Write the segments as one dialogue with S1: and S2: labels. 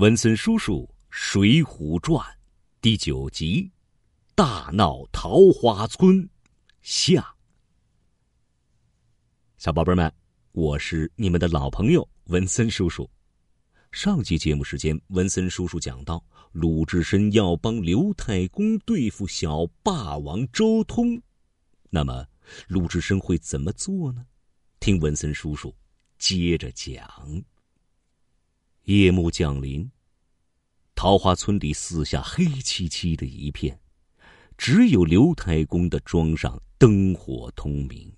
S1: 文森叔叔《水浒传》第九集《大闹桃花村》下。小宝贝们，我是你们的老朋友文森叔叔。上集节目时间，文森叔叔讲到，鲁智深要帮刘太公对付小霸王周通，那么鲁智深会怎么做呢？听文森叔叔接着讲。夜幕降临，桃花村里四下黑漆漆的一片，只有刘太公的庄上灯火通明，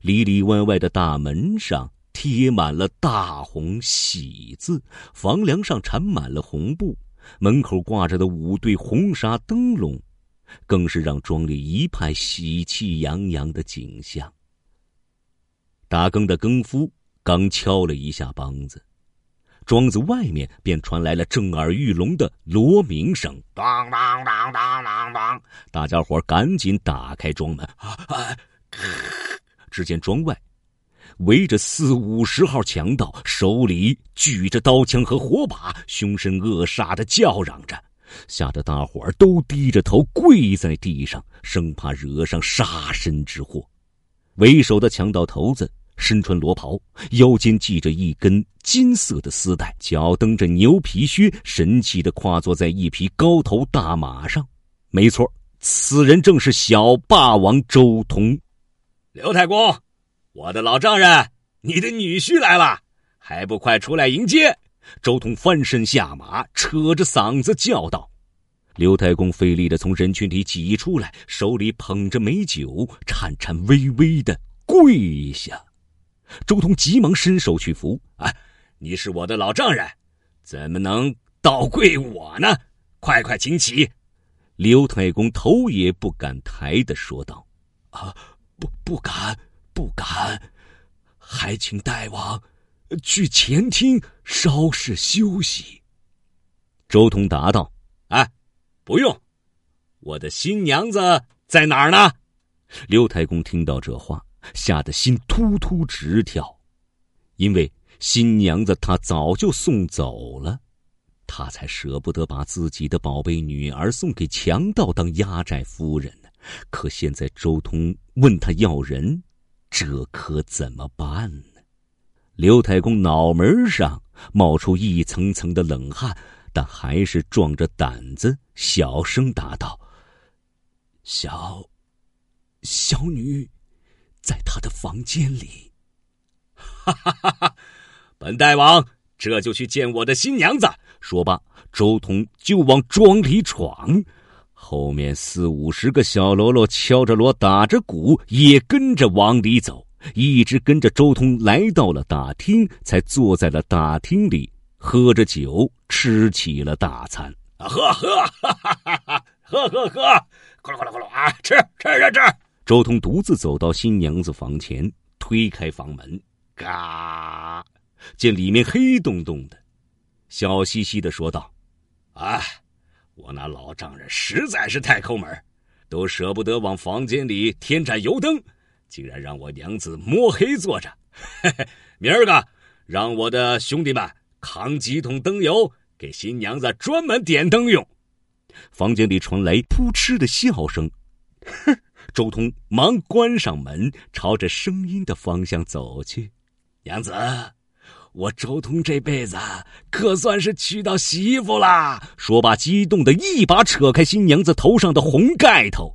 S1: 里里外外的大门上贴满了大红喜字，房梁上缠满了红布，门口挂着的五对红纱灯笼，更是让庄里一派喜气洋洋的景象。打更的更夫刚敲了一下梆子。庄子外面便传来了震耳欲聋的锣鸣声，当当当当当当！大家伙赶紧打开庄门。啊！只见庄外围着四五十号强盗，手里举着刀枪和火把，凶神恶煞的叫嚷着，吓得大伙儿都低着头跪在地上，生怕惹上杀身之祸。为首的强盗头子。身穿罗袍，腰间系着一根金色的丝带，脚蹬着牛皮靴，神气的跨坐在一匹高头大马上。没错，此人正是小霸王周通。
S2: 刘太公，我的老丈人，你的女婿来了，还不快出来迎接？
S1: 周通翻身下马，扯着嗓子叫道。刘太公费力的从人群里挤出来，手里捧着美酒，颤颤巍巍的跪下。周通急忙伸手去扶，
S2: 啊，你是我的老丈人，怎么能倒跪我呢？快快请起！
S1: 刘太公头也不敢抬的说道：“
S3: 啊，不，不敢，不敢，还请大王去前厅稍事休息。”
S1: 周通答道：“
S2: 哎，不用，我的新娘子在哪儿呢？”
S1: 刘太公听到这话。吓得心突突直跳，因为新娘子他早就送走了，他才舍不得把自己的宝贝女儿送给强盗当压寨夫人呢。可现在周通问他要人，这可怎么办呢？刘太公脑门上冒出一层层的冷汗，但还是壮着胆子小声答道：“
S3: 小，小女。”在他的房间里，
S2: 哈哈哈哈！本大王这就去见我的新娘子。
S1: 说罢，周通就往庄里闯，后面四五十个小喽啰敲着锣打着鼓，也跟着往里走，一直跟着周通来到了大厅，才坐在了大厅里，喝着酒，吃起了大餐。
S2: 啊喝喝，哈哈哈哈！喝喝喝，咕噜咕噜咕噜啊！吃吃吃吃。
S1: 周通独自走到新娘子房前，推开房门，嘎，见里面黑洞洞的，笑嘻嘻的说道：“
S2: 啊，我那老丈人实在是太抠门，都舍不得往房间里添盏油灯，竟然让我娘子摸黑坐着。嘿嘿，明儿个让我的兄弟们扛几桶灯油给新娘子专门点灯用。”
S1: 房间里传来扑哧的笑声，哼。周通忙关上门，朝着声音的方向走去。
S2: 娘子，我周通这辈子可算是娶到媳妇啦！
S1: 说罢，激动的一把扯开新娘子头上的红盖头。